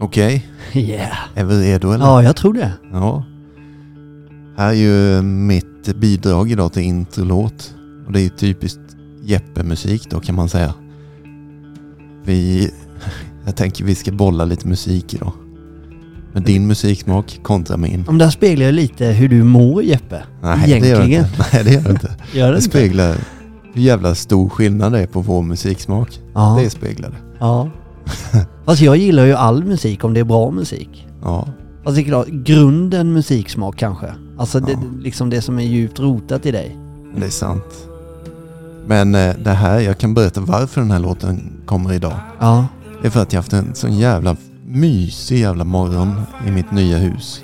Okej, Yeah. är vi redo eller? Ja, jag tror det. Ja. Här är ju mitt bidrag idag till introlåt. Och det är typiskt Jeppe-musik då kan man säga. Vi, jag tänker vi ska bolla lite musik idag. Med din musiksmak kontra min. Om det speglar ju lite hur du mår Jeppe. Nej, det gör det Egentligen. inte. Nej, det gör det inte. Gör Det speglar hur jävla stor skillnad det är på vår musiksmak. Ja. Det speglar det. ja. Fast jag gillar ju all musik om det är bra musik. Ja. Fast det är klart, grunden musiksmak kanske. Alltså det, Ja. liksom det som är djupt rotat i dig. Det är sant. Men eh, det här, jag kan berätta varför den här låten kommer idag. Ja. Det är för att jag haft en sån jävla mysig jävla morgon i mitt nya hus.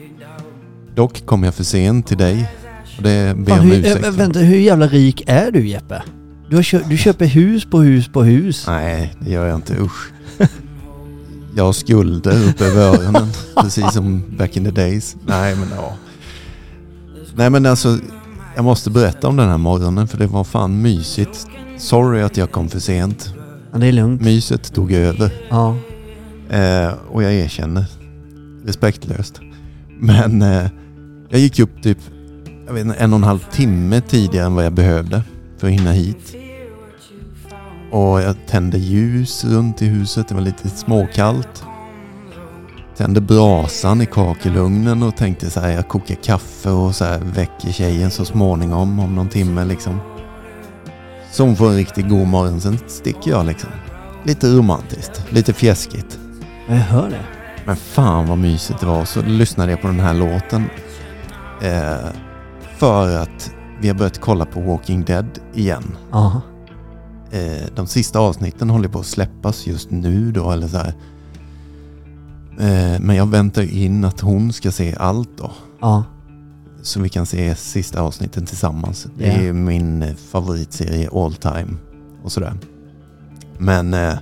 Dock kom jag för sent till dig. Och det ber jag om ursäkt äh, vänta, hur jävla rik är du Jeppe? Du, kö- du köper hus på hus på hus. Nej, det gör jag inte. Usch. Jag har skulder upp över öronen. precis som back in the days. Nej, men ja. Nej, men alltså. Jag måste berätta om den här morgonen för det var fan mysigt. Sorry att jag kom för sent. Ja, det är lugnt. Myset tog över. Ja. Eh, och jag erkänner. Respektlöst. Men eh, jag gick upp typ jag vet, en och en halv timme tidigare än vad jag behövde för att hinna hit. Och jag tände ljus runt i huset. Det var lite småkallt. Tände brasan i kakelugnen och tänkte så här, jag kokar kaffe och så här väcker tjejen så småningom om någon timme liksom. Så hon får en riktigt god morgon. Sen sticker jag liksom. Lite romantiskt, lite fjäskigt. Jag hör det. Men fan vad mysigt det var. Så lyssnade jag på den här låten. Eh, för att vi har börjat kolla på Walking Dead igen. Ja. Eh, de sista avsnitten håller på att släppas just nu då. Eller så här. Eh, men jag väntar in att hon ska se allt då. Ja. Så vi kan se sista avsnitten tillsammans. Det är min eh, favoritserie all time. Och sådär. Men... Eh,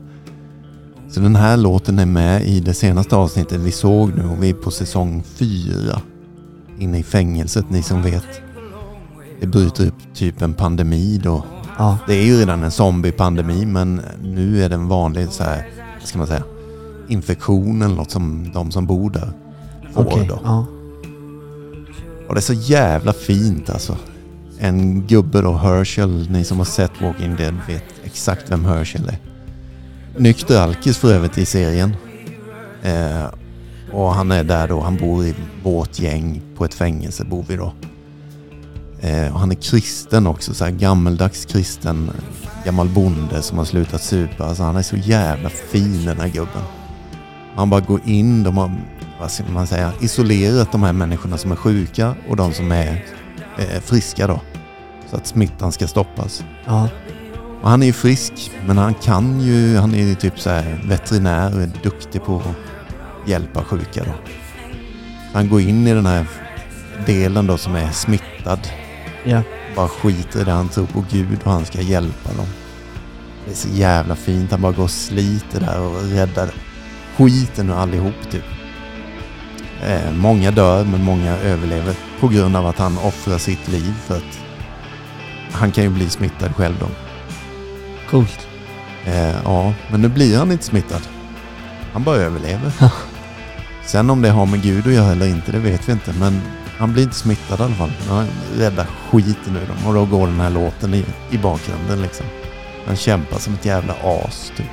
så den här låten är med i det senaste avsnittet vi såg nu och vi är på säsong fyra. Inne i fängelset, ni som vet. Det bryter upp typ en pandemi då. Ja. Det är ju redan en zombiepandemi men nu är det en vanlig så här, vad ska man säga, infektion eller något som de som bor där får Okej. då. Ja. Och det är så jävla fint alltså. En gubbe då, Herschel, ni som har sett Walking Dead vet exakt vem Herschel är. Nykter alkis för övrigt i serien. Eh, och han är där då, han bor i vårt gäng på ett fängelse bor vi då. Eh, han är kristen också, så här gammeldags kristen, gammal bonde som har slutat supa. Alltså han är så jävla fin den här gubben. Han bara går in, de har, vad ska man säga, isolerat de här människorna som är sjuka och de som är eh, friska då. Så att smittan ska stoppas. Ja. Och han är ju frisk, men han kan ju, han är ju typ så här veterinär och är duktig på att hjälpa sjuka då. Han går in i den här delen då som är smittad. Ja. Bara skiter i det, han tror på Gud och han ska hjälpa dem. Det är så jävla fint, han bara går och sliter där och räddar skiten ur allihop typ. Eh, många dör men många överlever på grund av att han offrar sitt liv för att han kan ju bli smittad själv då. Coolt. Eh, ja, men nu blir han inte smittad. Han bara överlever. Sen om det har med Gud att göra eller inte, det vet vi inte. Men han blir inte smittad i alla fall. Han räddar skiten ur dem. Och då går den här låten i, i bakgrunden liksom. Han kämpar som ett jävla as typ.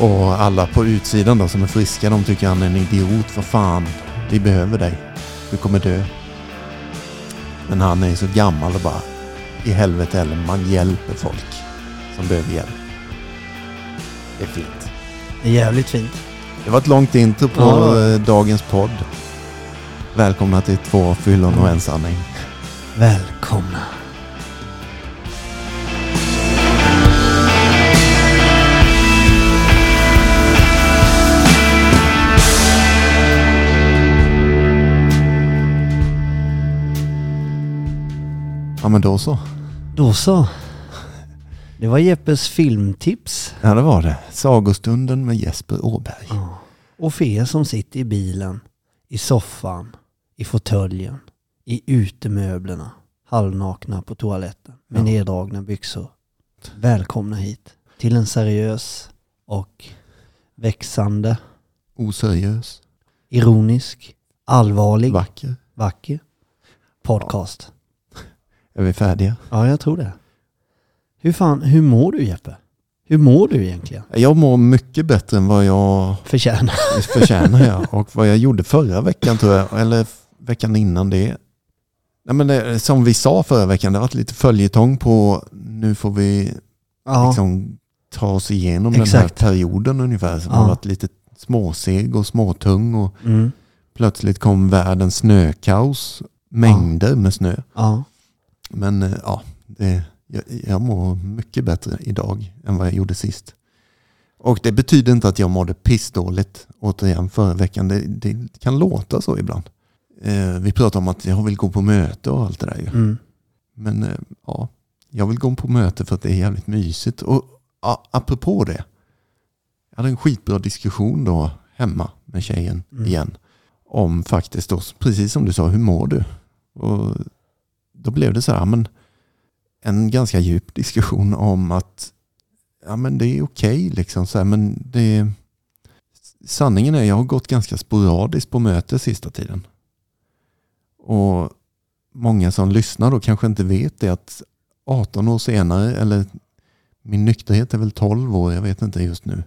Och alla på utsidan då som är friska, de tycker han är en idiot. För fan, vi behöver dig. Du kommer dö. Men han är ju så gammal och bara i helvete heller, man hjälper folk som behöver hjälp. Det är fint. Det är jävligt fint. Det var ett långt intro på Ja. eh, dagens podd. Välkomna till två fyllon och en sanning. Välkomna. Ja men då så. Då så. Det var Jeppes filmtips. Ja det var det. Sagostunden med Jesper Åberg. Ja. Och för er som sitter i bilen, i soffan, i fåtöljen, i utemöblerna, halvnakna på toaletten med Ja. neddragna byxor. Välkomna hit till en seriös och växande, Oseriös. ironisk, allvarlig, Vacker. vacker podcast. Är vi färdiga? Ja, jag tror det. Hur fan, hur mår du Jeppe? Hur mår du egentligen? Jag mår mycket bättre än vad jag Förtjänar. förtjänar jag. Och vad jag gjorde förra veckan tror jag, eller veckan innan det. Nej, men det, som vi sa förra veckan, det har varit lite följetong på nu får vi Ja, liksom ta oss igenom den Exakt. här perioden ungefär som Ja. har varit lite småseg och småtung och mm, plötsligt kom världens snökaos, mängder med snö. ja, Men eh, ja, det, jag, jag mår mycket bättre idag än vad jag gjorde sist. Och det betyder inte att jag mådde pissdåligt återigen förra veckan. Det, det kan låta så ibland. Eh, vi pratar om att jag vill gå på möte och allt det där ju. mm, Men eh, ja, jag vill gå på möte för att det är jävligt mysigt. Och ja, apropå det. Jag hade en skitbra diskussion då hemma med tjejen Mm. igen. Om faktiskt då, precis som du sa, hur mår du? Och då blev det så här, men en ganska djup diskussion om att ja, men det är okej liksom. Så här, men det, sanningen är jag har gått ganska sporadiskt på möte sista tiden. Och många som lyssnar då kanske inte vet det att 18 år senare, eller min nykterhet är väl 12 år, jag vet inte just nu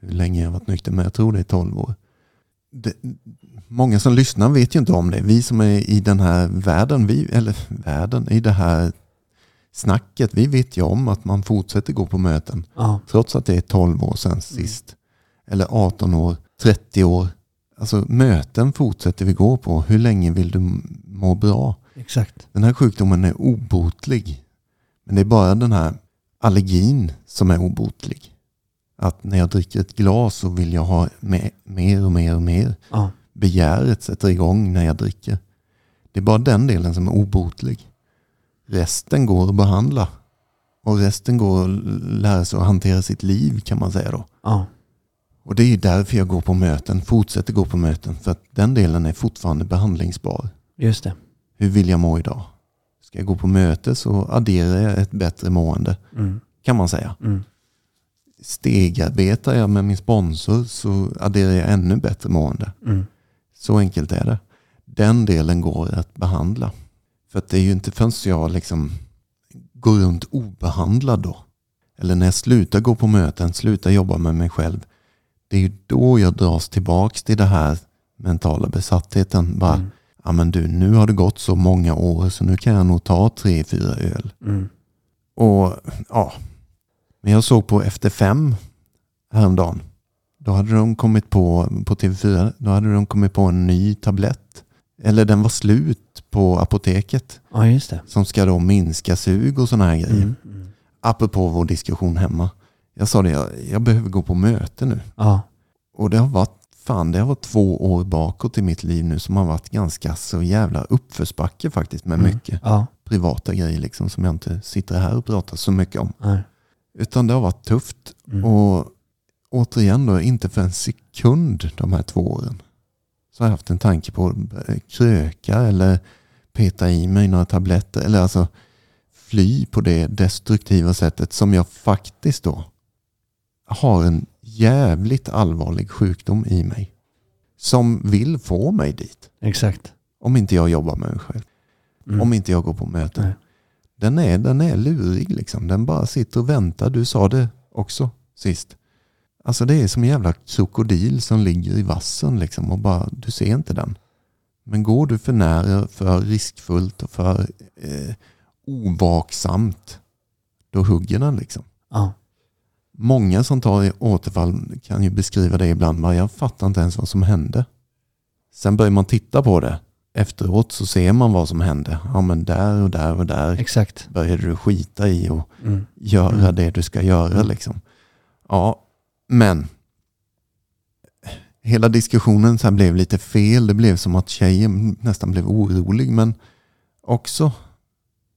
hur länge jag varit nykter, men jag tror det är 12 år. Det, många som lyssnar vet ju inte om det. Vi som är i den här världen, vi, eller världen, i det här snacket, vi vet ju om att man fortsätter gå på möten. ja, Trots att det är 12 år sedan sist. Eller 18 år, 30 år. Alltså möten fortsätter vi gå på. Hur länge vill du må bra? exakt. Den här sjukdomen är obotlig. Men det är bara den här allergin som är obotlig. Att när jag dricker ett glas så vill jag ha mer, mer och mer och mer. Ja, Begäret sätter igång när jag dricker. Det är bara den delen som är obotlig. Resten går att behandla. Och resten går att lära sig att hantera sitt liv kan man säga då. ja, Och det är ju därför jag går på möten, fortsätter gå på möten. För att den delen är fortfarande behandlingsbar. just det. Hur vill jag må idag? Ska jag gå på möte så adderar jag ett bättre mående, Mm, kan man säga. mm, Stegarbetar jag med min sponsor så adderar jag ännu bättre mående. mm, Så enkelt är det. Den delen går att behandla. För att det är ju inte förrän jag liksom går runt obehandlad då. Eller när jag slutar gå på möten, slutar jobba med mig själv. Det är ju då jag dras tillbaks till det här mentala besattheten. Bara, Mm. ja men du, nu har det gått så många år så nu kan jag nog ta tre, fyra öl. mm, Och ja, men jag såg på Efter fem häromdagen. Då hade de kommit på, på TV4, då hade de kommit på en ny tablett. Eller den var slut på apoteket. ja, just det. Som ska då minska sug och sådana här grejer. Mm, mm. Apropå vår diskussion hemma. Jag sa det, jag, jag behöver gå på möte nu. Ja, Och det har varit, fan det har varit två år bakåt i mitt liv nu som har varit ganska så jävla uppförsbacke faktiskt med Mm. mycket ja, privata grejer liksom som jag inte sitter här och pratar så mycket om. nej. Utan det har varit tufft. Mm. Och återigen då, inte för en sekund de här två åren. Så har jag haft en tanke på att kröka eller peta i mig några tabletter. Eller alltså fly på det destruktiva sättet som jag faktiskt då har en jävligt allvarlig sjukdom i mig. Som vill få mig dit. Exakt. Om inte jag jobbar med mig själv. Mm. Om inte jag går på möten. Nej. Den är, den är lurig liksom. Den bara sitter och väntar. Du sa det också sist. Alltså det är som en jävla krokodil som ligger i vassen liksom och bara, du ser inte den. Men går du för nära, för riskfullt och för eh, ovaksamt, då hugger den liksom. Ja, Många som tar återfall kan ju beskriva det ibland. Bara, jag fattar inte ens vad som hände. Sen börjar man titta på det. Efteråt så ser man vad som hände. Ja men där och där och där exakt. började du skita i och Mm. göra Mm. det du ska göra. Mm. Liksom. Ja, men hela diskussionen så blev lite fel. Det blev som att tjejen nästan blev orolig. Men också,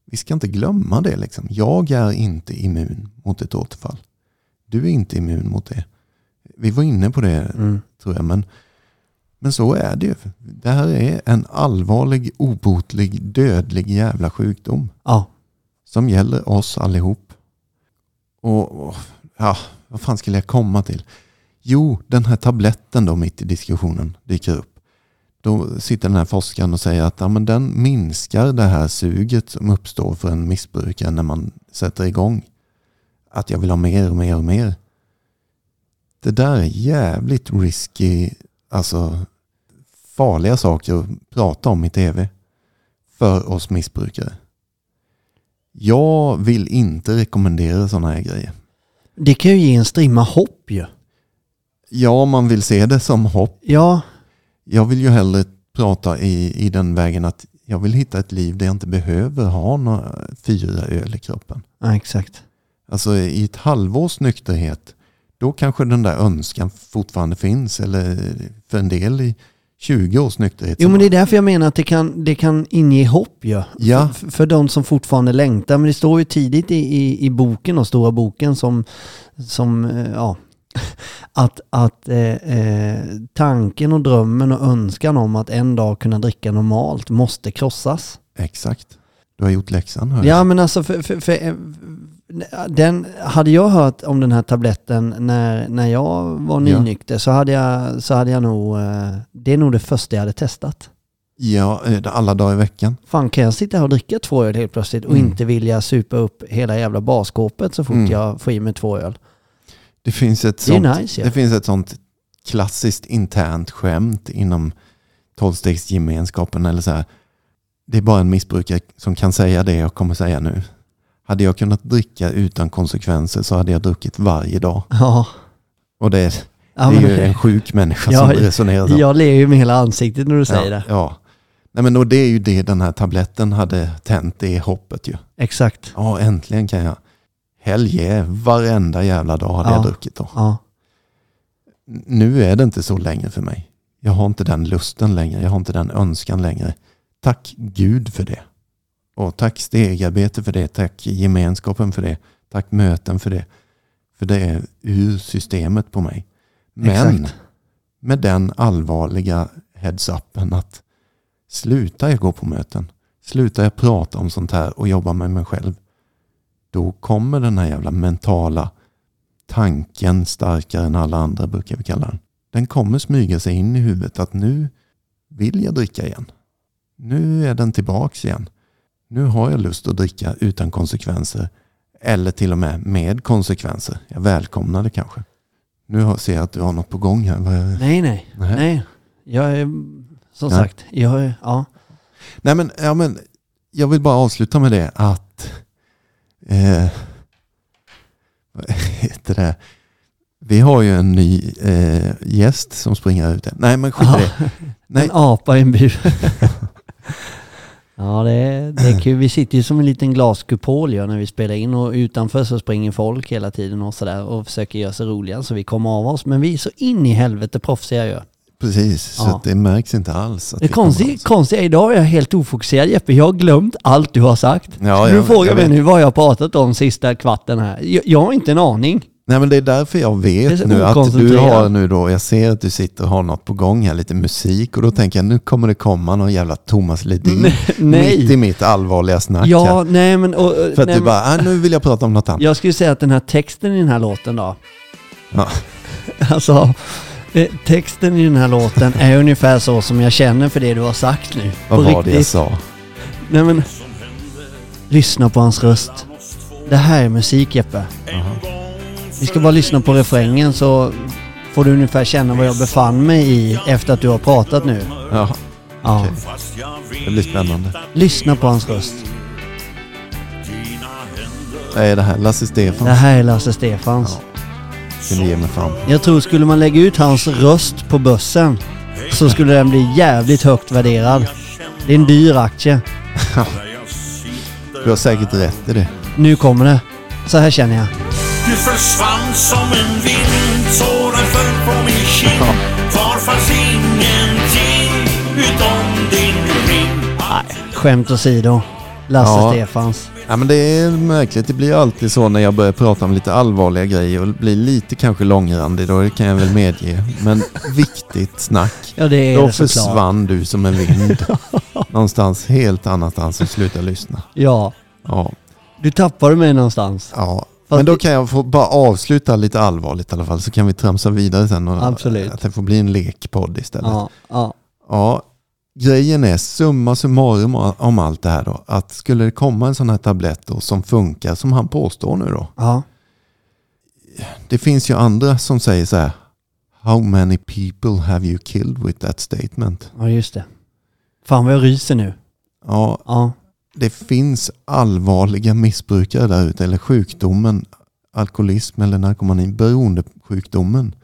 vi ska inte glömma det. Liksom. Jag är inte immun mot ett återfall. Du är inte immun mot det. Vi var inne på det Mm. tror jag. Men, men så är det ju. Det här är en allvarlig, obotlig, dödlig jävla sjukdom Ja, som gäller oss allihop. Och, och ja, vad fan skulle jag komma till? Jo, den här tabletten då mitt i diskussionen dyker upp. Då sitter den här forskaren och säger att ja, men den minskar det här suget som uppstår för en missbrukare när man sätter igång. Att jag vill ha mer och mer och mer. Det där är jävligt risky, alltså farliga saker att prata om i tv för oss missbrukare. Jag vill inte rekommendera sådana här grejer. Det kan ju ge en strimma hopp ju. Ja, man vill se det som hopp. Ja, Jag vill ju hellre prata i, i den vägen att jag vill hitta ett liv där jag inte behöver ha några fyra öl i kroppen. ja exakt. Alltså i ett halvårs nykterhet, då kanske den där önskan fortfarande finns. Eller för en del i 20 års nykterhet. Jo men det är därför jag menar att det kan, det kan inge hopp ju. Ja. För, för de som fortfarande längtar. Men det står ju tidigt i, i, i boken och stora boken som, som eh, ja, att, att eh, eh, tanken och drömmen och önskan om att en dag kunna dricka normalt måste krossas. Exakt. Du har gjort läxan hör jag. Ja men alltså för, för, för, eh, den, hade jag hört om den här tabletten när, när jag var Ja. nynykter så, hade jag, så hade jag nog, eh, det är nog det första jag hade testat. Ja, eh, alla dagar i veckan. Fan kan jag sitta här och dricka två öl helt plötsligt och Mm. inte vilja supa upp hela jävla barskåpet så fort Mm. jag får i mig två öl? Det finns ett Det sånt, nice, ja. det finns ett sånt klassiskt internt skämt inom tolvstegsgemenskapen. Eller så här. Det är bara en missbrukare som kan säga det jag kommer säga nu. Hade jag kunnat dricka utan konsekvenser så hade jag druckit varje dag. Ja. Och det är, ja det är ju en sjuk människa Ja, som resonerar så. jag ler ju med hela ansiktet när du säger det. Ja. Nej, men och det är ju det den här tabletten hade tänt, det är hoppet ju. Exakt. Ja, äntligen kan jag. Helge, varenda jävla dag hade Ja. jag druckit då. Nu är det inte så längre för mig. Jag har inte den lusten längre. Jag har inte den önskan längre. Tack Gud för det. Och tack stegarbete för det. Tack gemenskapen för det. Tack möten för det. För det är ur systemet på mig. Men Exakt. med den allvarliga heads-upen att slutar jag gå på möten, slutar jag prata om sånt här och jobba med mig själv, då kommer den här jävla mentala tanken starkare än alla andra brukar vi kalla den. Den kommer smyga sig in i huvudet att nu vill jag dricka igen. Nu är den tillbaks igen. Nu har jag lust att dricka utan konsekvenser. Eller till och med med konsekvenser. Jag välkomnar det kanske. Nu ser jag att du har något på gång här. Nej, nej. Nej. Nej. Jag är, som Nej. sagt, jag är, ja. Nej men, ja, men jag vill bara avsluta med det att eh, vad heter det? Vi har ju en ny eh, gäst som springer ut. Nej men skit i det. Nej. En apa i en bur. ja, det är, det är kul. Vi sitter ju som en liten glaskupol gör när vi spelar in och utanför så springer folk hela tiden och sådär och försöker göra sig roliga så vi kommer av oss. Men vi är så in i helvete proffsiga ju. Precis, så Ja. att det märks inte alls. Det konstiga, är idag är jag helt ofokuserad Jeppe. Jag har glömt allt du har sagt. Ja, du frågar mig nu vad jag har pratat om sista kvarten här. Jag, jag har inte en aning. Nej men det är därför jag vet nu att du har nu då, jag ser att du sitter och har något på gång här, lite musik och då tänker jag nu kommer det komma någon jävla Thomas Ledin Nej. mitt i mitt allvarliga snack Ja, här. nej men... Och, För att nej, du men- bara, ah, nu vill jag prata om något annat. Jag skulle säga att den här texten i den här låten då. Ja. Alltså, eh, texten i den här låten är ungefär så som jag känner för det du har sagt nu. Vad På var det jag riktigt. sa? Nej men, lyssna på hans röst. Det här är musik Jeppe. Vi ska bara lyssna på refrängen så får du ungefär känna vad jag befann mig i efter att du har pratat nu. Ja, Ja. det blir spännande. Lyssna på hans röst. Är det här Lasse Stefan? Det här är Lasse Stefans. Kunde ge mig fan. Jag tror skulle man lägga ut hans röst på börsen så skulle den bli jävligt högt värderad. Det är en dyr aktie. Du har säkert rätt i det. Nu kommer det. Så här känner jag. Du försvann som en vind, tårar föll på min kind. Kvar fanns ingenting utom din ring. Nej, skämt åsido. Lasse Ja. Stefans. Ja, men det är märkligt. Det blir alltid så när jag börjar prata om lite allvarliga grejer och blir lite kanske långrandig då, det kan jag väl medge. Men viktigt snack. Ja det är Då det såklart. försvann du som en vind. Någonstans helt annanstans och slutade lyssna. Ja. Ja, Du tappade mig någonstans. ja. Men då kan jag få bara avsluta lite allvarligt i alla fall så kan vi tramsa vidare sen. Och Absolut. Att det får bli en lekpodd istället. Ja. Ja, ja, grejen är summa summarum om allt det här då. Att skulle det komma en sån här tablett då som funkar som han påstår nu då. ja. Det finns ju andra som säger så här. How many people have you killed with that statement? ja just det. Fan vad jag ryser nu. Ja, Ja, det finns allvarliga missbrukare där ute, eller sjukdomen, alkoholism eller narkomani, beroendesjukdomen,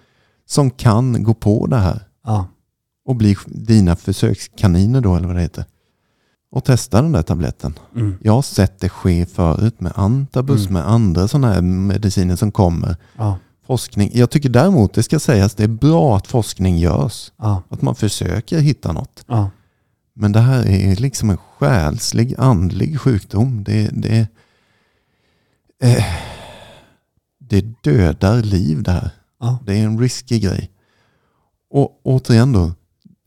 som kan gå på det här ja, och bli dina försökskaniner då, eller vad det heter. Och testa den där tabletten. mm. Jag har sett det ske förut med antabus, Mm. med andra sådana här mediciner som kommer. ja, Forskning. Jag tycker däremot, det ska sägas, det är bra att forskning görs. ja, Att man försöker hitta något. ja, Men det här är liksom en själslig, andlig sjukdom. Det, det, eh, det dödar liv det här. ja, Det är en risky grej. Och återigen då,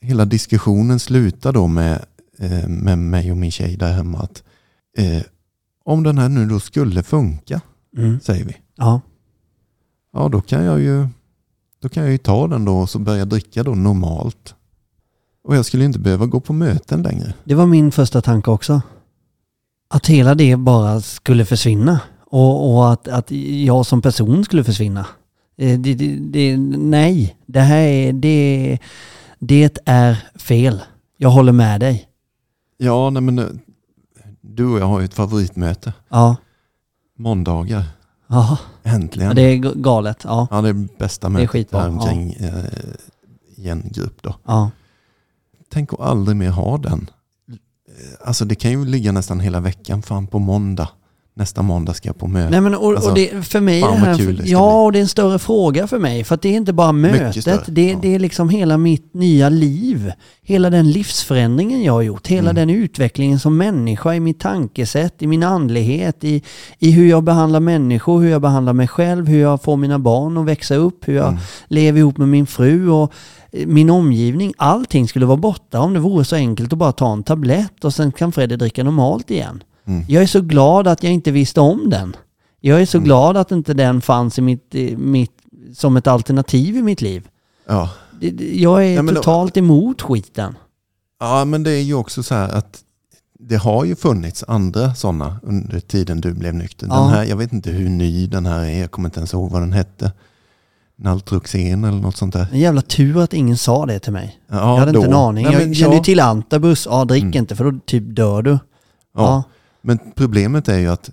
hela diskussionen slutar då med, eh, med mig och min tjej där hemma. Att, eh, om den här nu då skulle funka, mm. säger vi. ja, Ja, då kan jag ju, då kan jag ju ta den då och så börja dricka då normalt. Och jag skulle inte behöva gå på möten längre. Det var min första tanke också. Att hela det bara skulle försvinna. Och, och att, att jag som person skulle försvinna. Eh, Det, det, det, nej, det här är, det, det är fel. Jag håller med dig. Ja, nej men eh, du och jag har ju ett favoritmöte. Ja, Måndagar. ja. Äntligen. ja det är galet. Ja, Ja, det är bästa är mötet där omkring eh, i en grupp då. ja, Tänk att aldrig mer ha den. Eh, Alltså det kan ju ligga nästan hela veckan. Fan på måndag. Nästa måndag ska jag på möte. Nej men och, Alltså, och det, för mig är fan här, kul det ja och det är en större fråga för mig. För det är inte bara mötet, det, ja. det är liksom hela mitt nya liv. Hela den livsförändringen jag har gjort, hela Mm. den utvecklingen som människa i mitt tankesätt, i min andlighet, i, i hur jag behandlar människor, hur jag behandlar mig själv, hur jag får mina barn att växa upp, hur jag Mm. lever ihop med min fru och eh, min omgivning. Allting skulle vara borta om det vore så enkelt att bara ta en tablett och sen kan Freddy dricka normalt igen. Mm. Jag är så glad att jag inte visste om den. Jag är så Mm. glad att inte den fanns i mitt, mitt, som ett alternativ i mitt liv. Ja. Jag är Ja, men då- totalt emot skiten. ja, men det är ju också så här att det har ju funnits andra sådana under tiden du blev nykter. Ja. Den här, jag vet inte hur ny den här är. Jag kommer inte ens ihåg vad den hette. Naltroxen eller något sånt där. En jävla tur att ingen sa det till mig. Ja, jag hade då. inte en aning. Nej, jag kände ja. ju till antabus. Ja, drick Mm. inte för då typ dör du. Ja. Men problemet är ju att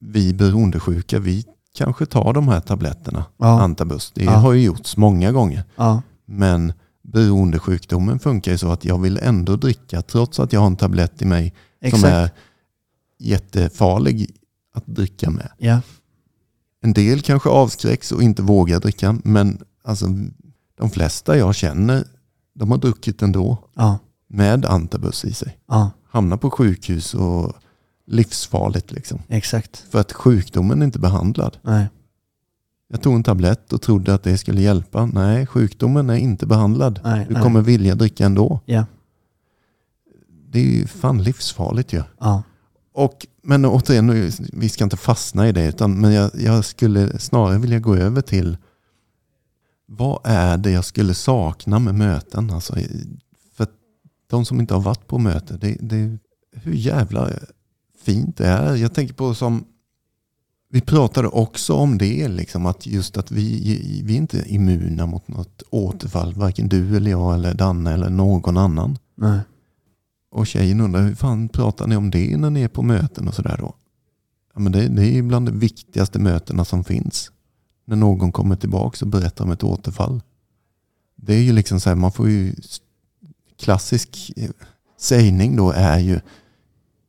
vi beroendesjuka, vi kanske tar de här tabletterna, Ja. antabus. Det Ja. har ju gjorts många gånger. Ja. Men beroendesjukdomen funkar ju så att jag vill ändå dricka trots att jag har en tablett i mig Exakt. som är jättefarlig att dricka med. Ja. En del kanske avskräcks och inte vågar dricka, men alltså, de flesta jag känner, de har druckit ändå Ja. med antabus i sig. Ja. Hamnar på sjukhus och livsfarligt liksom. Exakt. För att sjukdomen är inte behandlad. Nej. Jag tog en tablett och trodde att det skulle hjälpa. Nej, sjukdomen är inte behandlad. Nej. Du nej. kommer vilja dricka ändå. Ja. Det är ju fan livsfarligt ju. Ja. Och, men återigen, nu, vi ska inte fastna i det. Utan, men jag, jag skulle snarare vilja gå över till vad är det jag skulle sakna med möten? Alltså, för de som inte har varit på möte, det, det, hur jävla fint det är. Jag tänker på som, vi pratade också om det, liksom, att just att vi, vi är inte immuna mot något återfall. Varken du eller jag eller Danne eller någon annan. Nej. Och tjejen undrar, hur fan pratar ni om det när ni är på möten och sådär då? Ja, men det, det är ju bland de viktigaste mötena som finns. När någon kommer tillbaka och berättar om ett återfall. Det är ju liksom så här, man får ju... Klassisk eh, sägning då är ju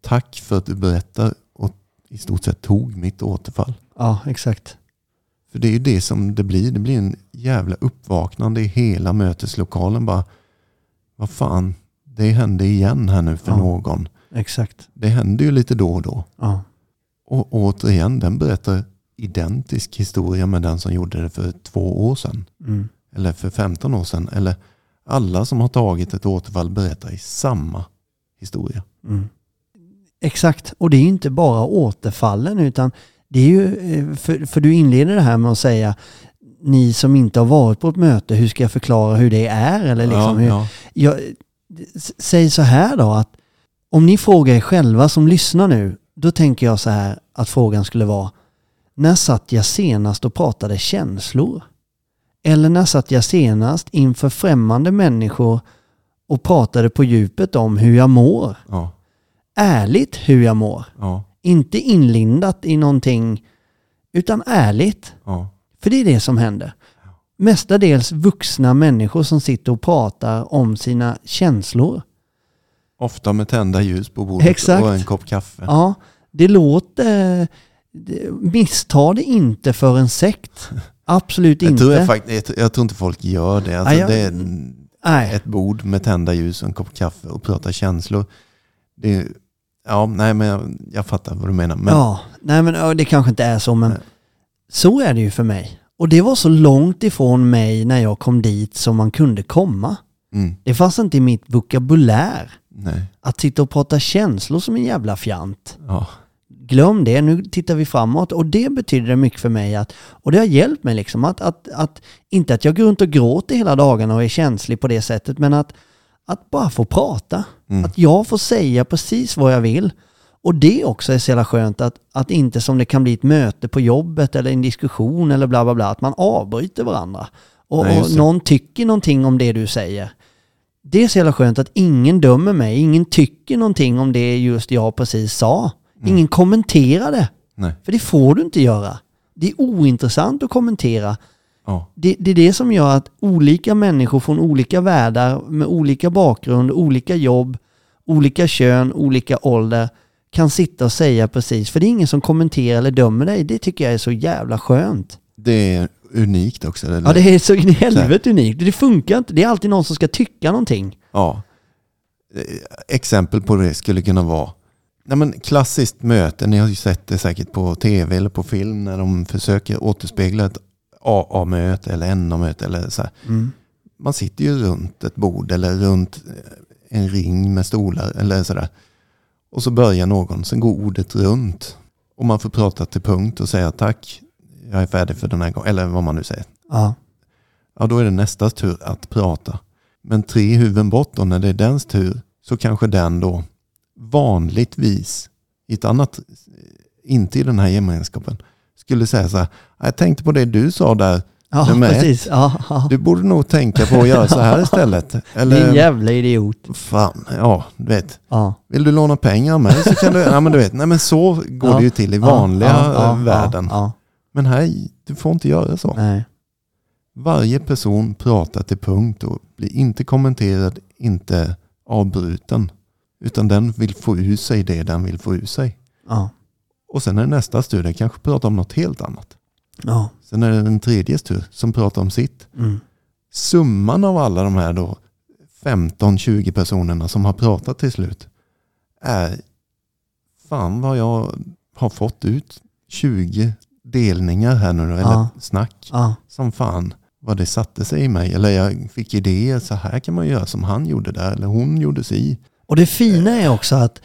tack för att du berättar och i stort sett tog mitt återfall. Ja, exakt. För det är ju det som det blir. Det blir en jävla uppvaknande i hela möteslokalen. Bara, vad fan, det hände igen här nu för Ja. någon. Exakt. Det händer ju lite då och då. Ja. Och återigen, den berättar identisk historia med den som gjorde det för två år sedan. Mm. Eller för 15 år sedan. Eller alla som har tagit ett återfall berättar i samma historia. Mm. Exakt, och det är inte bara återfallen utan Det är ju, eh, för, för du inleder det här med att säga ni som inte har varit på ett möte, hur ska jag förklara hur det är? Eller liksom ja, hur, ja. jag, säg så här då att om ni frågar er själva som lyssnar nu, då tänker jag så här att frågan skulle vara när satt jag senast och pratade känslor? Eller när satt jag senast inför främmande människor och pratade på djupet om hur jag mår? ja, Ärligt hur jag mår. ja, Inte inlindat i någonting, utan ärligt. ja, För det är det som händer. Mestadels vuxna människor som sitter och pratar om sina känslor. Ofta med tända ljus på bordet Exakt. och en kopp kaffe. Ja, det låter... Missta det inte för en sekt. Absolut Jag inte. tror, jag, fakt- jag, tror- inte folk gör det. Alltså, Ja, jag- Det är Nej. ett bord med tända ljus och en kopp kaffe och prata känslor. Det är, ja, nej, men jag, jag fattar vad du menar. Men, Ja, nej men ja, det kanske inte är så, men Nej. så är det ju för mig. Och det var så långt ifrån mig när jag kom dit som man kunde komma. mm, Det fanns inte i mitt vokabulär nej, att sitta och prata känslor som en jävla fjant. ja, Glöm det, nu tittar vi framåt. Och det betyder mycket för mig att, och det har hjälpt mig liksom att, att, att inte att jag går runt och gråter hela dagarna och är känslig på det sättet, men att, att bara få prata. Mm. Att jag får säga precis vad jag vill. Och det också är så jävla skönt att, att inte som det kan bli ett möte på jobbet eller en diskussion eller bla bla bla, att man avbryter varandra. Och, Nej, och någon tycker någonting om det du säger. Det är så jävla skönt att ingen dömer mig, ingen tycker någonting om det just jag precis sa. Ingen kommenterar det, nej, för det får du inte göra. Det är ointressant att kommentera. Ja, Det, det är det som gör att olika människor från olika världar med olika bakgrund, olika jobb, olika kön, olika ålder kan sitta och säga precis. För det är ingen som kommenterar eller dömer dig. Det tycker jag är så jävla skönt. det är unikt också. Eller? Ja, det är så in i helvete unikt. Det funkar inte. Det är alltid någon som ska tycka någonting. Ja. Eh, Exempel på det skulle kunna vara Nej, men klassiskt möte, ni har ju sett det säkert på tv eller på film när de försöker återspegla ett AA-möte eller NA-möte. Eller så. Mm. Man sitter ju runt ett bord eller runt en ring med stolar eller sådär. Och så börjar någon, sen går ordet runt. Och man får prata till punkt och säga tack, jag är färdig för den här gången. Eller vad man nu säger. Ja. Ja, då är det nästas tur att prata. Men tre huvuden bort då, när det är dens tur, så kanske den då vanligtvis, i ett annat, inte i den här gemenskapen, skulle säga så här, jag tänkte på det du sa där, Ja, precis. Ja, ja. du borde nog tänka på att göra så här istället. Din Eller, jävla idiot. fan, ja, du vet. Ja. Vill du låna pengar av mig så kan du, ja men du vet, nej men så går det ju till i vanliga världen. Men här, du får inte göra så. Nej. Varje person pratar till punkt och blir inte kommenterad, inte avbruten. Utan den vill få ur sig det den vill få ur sig. Och sen är det nästa studie kanske pratar om något helt annat. Ja. Sen är det den tredje tur som pratar om sitt. Mm. Summan av alla de här då 15-20 personerna som har pratat till slut är fan vad jag har fått ut 20 delningar här nu, eller Ja. snack Ja. som fan vad det satte sig i mig. Eller jag fick idéer, så här kan man göra som han gjorde där, eller hon gjorde si. Och det fina är också att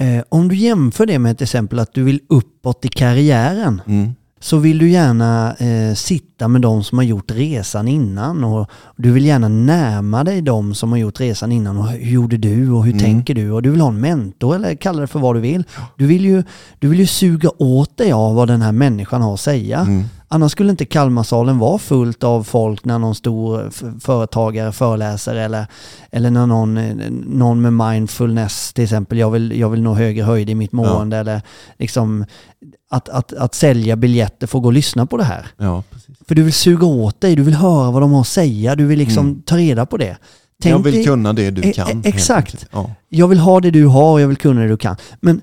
eh, om du jämför det med till exempel att du vill uppåt i karriären Mm. så vill du gärna eh, sitta med de som har gjort resan innan och du vill gärna närma dig de som har gjort resan innan och hur gjorde du och hur Mm. tänker du och du vill ha en mentor eller kalla det för vad du vill. Du vill ju, du vill ju suga åt dig av vad den här människan har att säga. Mm. Annars skulle inte Kalmarsalen vara fullt av folk när någon stor företagare föreläser eller, eller när någon, någon med mindfulness till exempel, jag vill, jag vill nå högre höjd i mitt mående eller liksom att, att, att sälja biljetter för att gå och lyssna på det här. Ja, precis. För du vill suga åt dig, du vill höra vad de har att säga, du vill liksom Mm. ta reda på det. Tänk jag vill dig- kunna det du E- kan. e- helt exakt. Ja. jag vill ha det du har jag vill kunna det du kan. Men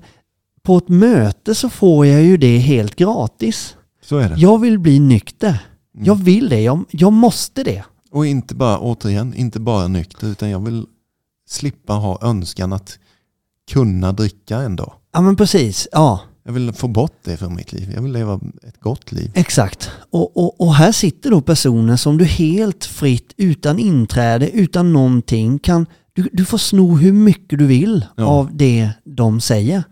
på ett möte så får jag ju det helt gratis. Så är det. Jag vill bli nykter. Mm. Jag vill det. Jag, jag måste det. Och inte bara, återigen, inte bara nykter, utan jag vill slippa ha önskan att kunna dricka en dag. Ja men precis. Ja, Jag vill få bort det från mitt liv. Jag vill leva ett gott liv. exakt. Och, och, och här sitter då personer som du helt fritt, utan inträde, utan någonting kan... Du, du får sno hur mycket du vill Ja. av det de säger.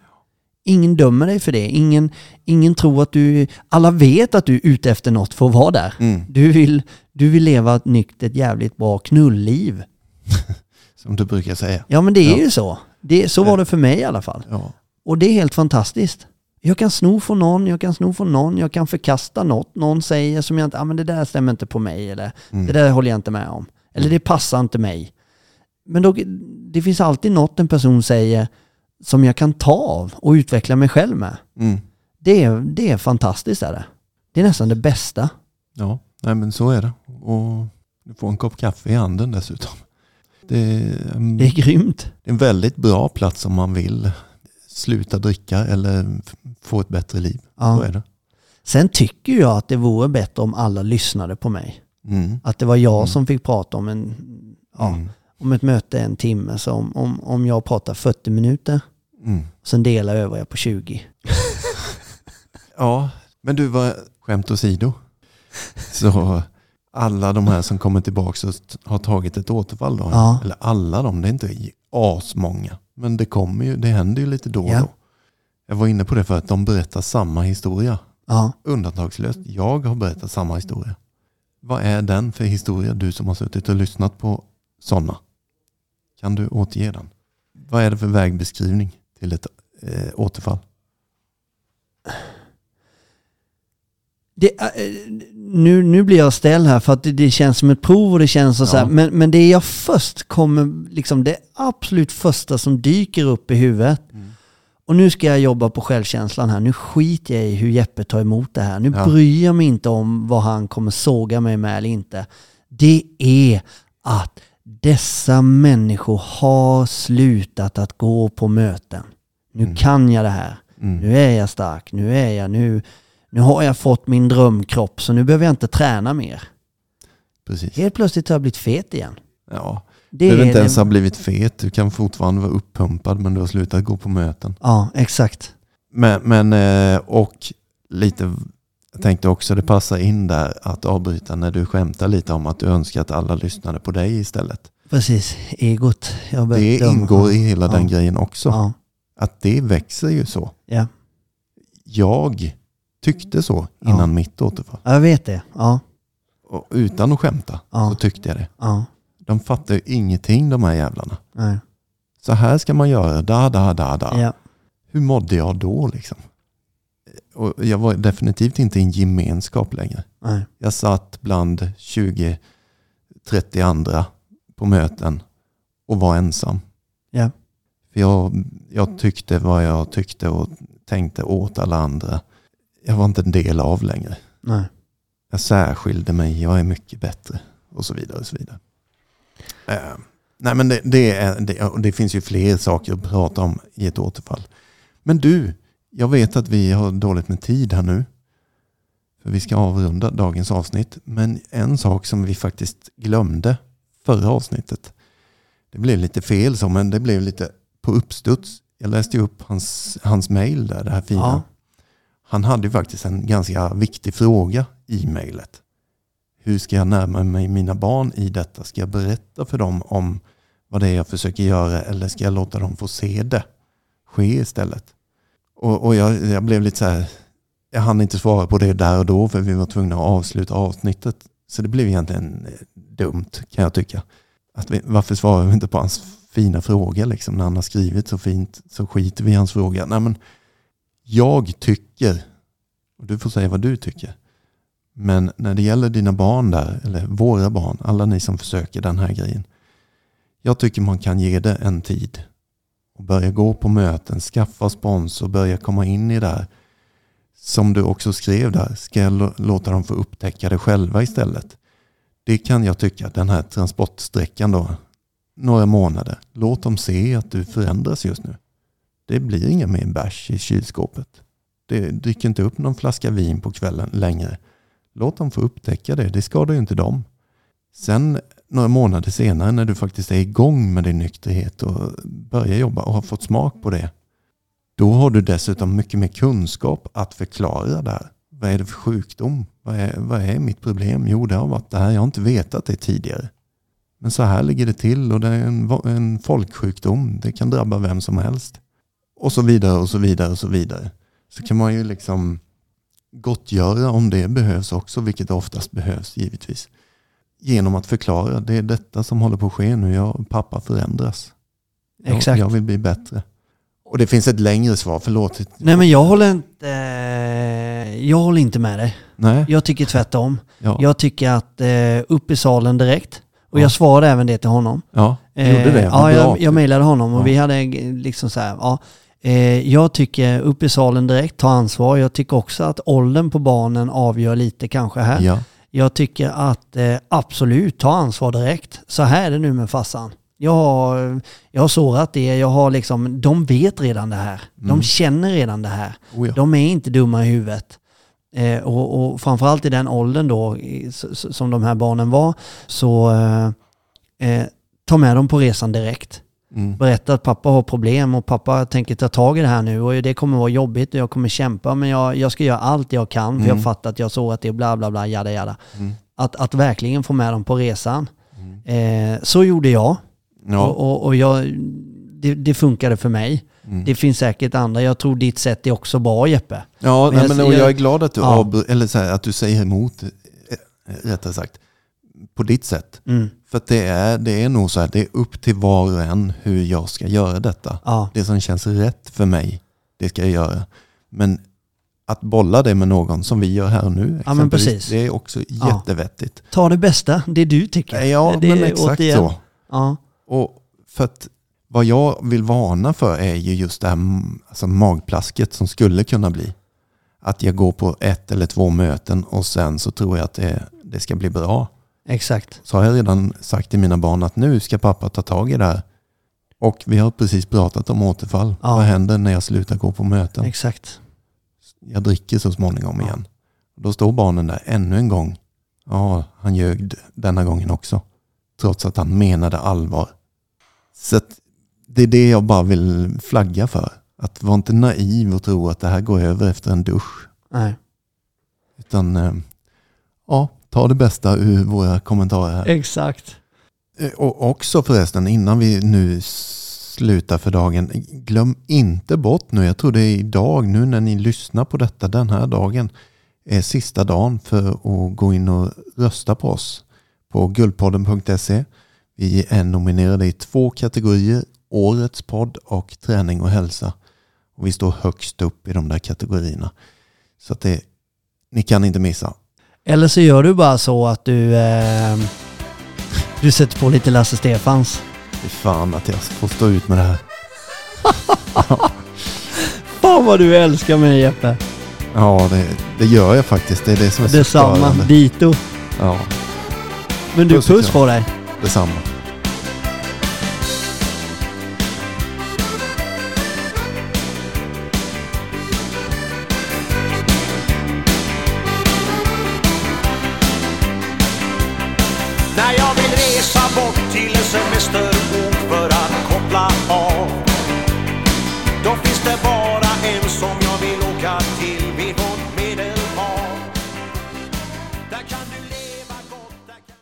ingen dömer dig för det. Ingen, ingen tror att du... Alla vet att du är ute efter något för att vara där. Mm. Du vill, du vill leva ett nyktert, jävligt bra knulliv. Som du brukar säga. Ja men det är Ja. ju så. Det, så var det för mig i alla fall. Ja. Och det är helt fantastiskt. Jag kan sno från någon, jag kan sno från någon, jag kan förkasta något någon säger som jag inte, ah, men det där stämmer inte på mig eller Mm. det där håller jag inte med om. Eller det passar inte mig. Men då, det finns alltid något en person säger som jag kan ta av och utveckla mig själv med. Mm. Det är, det är fantastiskt är det. Det är nästan det bästa. Ja, nej men så är det. Och du får en kopp kaffe i handen dessutom. Det mm, Det är grymt. det är en väldigt bra plats om man vill sluta dricka eller få ett bättre liv. Så Ja. är det. Sen tycker jag att det vore bättre om alla lyssnade på mig. Mm. Att det var jag Mm. som fick prata om, en, ja, Mm. om ett möte en timme. Så om, om, om jag pratar 40 minuter, Mm. sen delar övriga på 20. Ja, men du var skämt åsido. Så alla de här som kommer tillbaka och har tagit ett återfall då. Ja. Eller alla de, det är inte asmånga. Men det kommer ju, det händer ju lite då och Ja. då. Jag var inne på det för att de berättar samma historia. Ja. Undantagslöst. Jag har berättat samma historia. Vad är den för historia du som har suttit och lyssnat på sådana? Kan du återge den? Vad är det för vägbeskrivning till ett eh, återfall? Det, eh, nu, nu blir jag ställd här för att det, det känns som ett prov och det känns så, så här. Ja. Men, men det jag först kommer, liksom det absolut första som dyker upp i huvudet. Och nu ska jag jobba på självkänslan här. Nu skiter jag i hur Jeppe tar emot det här. Nu Ja. bryr jag mig inte om vad han kommer såga mig med eller inte. Det är att dessa människor har slutat att gå på möten. Nu Mm. kan jag det här. Mm. Nu är jag stark. Nu är jag nu. Nu har jag fått min drömkropp så nu behöver jag inte träna mer. Precis. Helt plötsligt har jag blivit fet igen. Ja. Det Du behöver inte ens det- ha blivit fet. Du kan fortfarande vara uppumpad men du har slutat gå på möten. Ja, exakt. Men, men eh, och lite, jag tänkte också det passar in där att avbryta när du skämtar lite om att du önskar att alla lyssnade på dig istället. Precis. Egot. Det ingår i hela Ja. den grejen också. Ja. Att det växer ju så. Ja. Jag tyckte så Ja. innan mitt återfall. ja, jag vet det. Ja. Och utan att skämta Ja. så tyckte jag det. Ja. De fattar ju ingenting de här jävlarna. Nej. Så här ska man göra, da da da da. Ja. Hur mådde jag då liksom? Och jag var definitivt inte i en gemenskap längre. Nej. Jag satt bland 20-30 andra på möten och var ensam. Ja. För jag, jag tyckte vad jag tyckte och tänkte åt alla andra. Jag var inte en del av längre. Nej. Jag särskilde mig, jag är mycket bättre och så vidare. Och så vidare. Eh, nej men det, det, är, det, och det finns ju fler saker att prata om i ett återfall. Men du, jag vet att vi har dåligt med tid här nu. För vi ska avrunda dagens avsnitt. Men en sak som vi faktiskt glömde förra avsnittet. Det blev lite fel så, men det blev lite på uppstuds. Jag läste upp hans, hans mail där, det här fina. Ja. Han hade faktiskt en ganska viktig fråga i mejlet. Hur ska jag närma mig mina barn i detta? Ska jag berätta för dem om vad det är jag försöker göra eller ska jag låta dem få se det ske istället? Och, och jag, jag blev lite så här, jag hann inte svara på det där och då för vi var tvungna att avsluta avsnittet. Så det blev egentligen eh, dumt kan jag tycka. Att vi, varför svarar vi inte på hans fina fråga liksom när han har skrivit så fint så skiter vi i hans fråga. Nej, men jag tycker, och du får säga vad du tycker, men när det gäller dina barn där, eller våra barn, alla ni som försöker den här grejen. Jag tycker man kan ge det en tid. Och börja gå på möten, skaffa spons och börja komma in i det här. Som du också skrev där, ska jag låta dem få upptäcka det själva istället. Det kan jag tycka, den här transportsträckan då, några månader. Låt dem se att du förändras just nu. Det blir inga mer bärs i kylskåpet. Det dricker inte upp någon flaska vin på kvällen längre. Låt dem få upptäcka det. Det skadar ju inte dem. Sen några månader senare när du faktiskt är igång med din nykterhet och börjar jobba och har fått smak på det. Då har du dessutom mycket mer kunskap att förklara där. Vad är det för sjukdom? Vad är, vad är mitt problem? Jo, det har varit det här. Jag har inte vetat det tidigare. Men så här ligger det till och det är en, en folksjukdom. Det kan drabba vem som helst. Och så vidare och så vidare och så vidare. Så kan man ju liksom gottgöra om det behövs också, vilket oftast behövs givetvis. Genom att förklara, det är detta som håller på att ske nu, jag pappa förändras. Jag, Exakt. jag vill bli bättre. Och det finns ett längre svar, förlåt. Nej men jag håller inte, eh, jag håller inte med dig. Nej, Jag tycker tvärtom. ja, Jag tycker att eh, upp i salen direkt. Och Ja. jag svarade även det till honom. ja du Eh, gjorde det. Ja, Vad bra. jag, jag mejlade honom och Ja. vi hade eh, liksom så här, ja. Eh, jag tycker upp i salen direkt, ta ansvar. Jag tycker också att åldern på barnen avgör lite kanske här. ja, Jag tycker att eh, absolut ta ansvar direkt. Så här är det nu med farsan. Jag har, jag har sårat det, jag har liksom, de vet redan det här. De Mm. känner redan det här. oh, ja. De är inte dumma i huvudet. Eh, och, och framförallt i den åldern då, i- s- som de här barnen var, så eh, eh, ta med dem på resan direkt. Mm. Berätta att pappa har problem och pappa tänker ta tag i det här nu och det kommer vara jobbigt och jag kommer kämpa men jag, jag ska göra allt jag kan för Mm. jag fattar att jag såg att det är bla bla bla, jada jada. Mm. Att, att verkligen få med dem på resan. Mm. Eh, så gjorde jag Ja, och, och, och jag, det, det funkade för mig. mm. Det finns säkert andra, jag tror ditt sätt är också bra Jeppe. ja men nej, jag- men, och jag- är glad att du, Ja. avbry- eller så här, att du säger emot, eh, rättare sagt, på ditt sätt. Mm. För det är, det är nog så här, det är upp till var och en hur jag ska göra detta. Ja. Det som känns rätt för mig, det ska jag göra. Men att bolla det med någon som vi gör här nu, Ja, men precis. det är också jättevettigt. Ta det bästa, det du tycker. Ja, det men exakt så. Ja. Och för att vad jag vill varna för är ju just det här alltså magplasket som skulle kunna bli. Att jag går på ett eller två möten och sen så tror jag att det, det ska bli bra. Exakt. Så har jag redan sagt till mina barn att nu ska pappa ta tag i det här. Och vi har precis pratat om återfall. Ja. Vad händer när jag slutar gå på möten? Exakt. Jag dricker så småningom Ja. igen. Då står barnen där ännu en gång. Ja, han ljög denna gången också. Trots att han menade allvar. Så det är det jag bara vill flagga för. Att vara inte naiv och tro att det här går över efter en dusch. Nej. Utan eh, ja, ta det bästa ur våra kommentarer här. Exakt. Eh, Och också förresten, innan vi nu slutar för dagen, glöm inte bort nu, jag tror det är idag, nu när ni lyssnar på detta den här dagen, är sista dagen för att gå in och rösta på oss på guldpodden.se. Vi är nominerade i två kategorier, Årets podd och Träning och hälsa. Och vi står högst upp i de där kategorierna. Så att det, ni kan inte missa. Eller så gör du bara så att du, eh, du sätter på lite Lasse Stefans. Fy fan att jag får stå ut med det här. Fan vad du älskar mig Jeppe. Ja, det, det gör jag faktiskt. Det är det som är så Detsamma, störande. dito. Ja, Men du, Puss puss på dig. detsamma.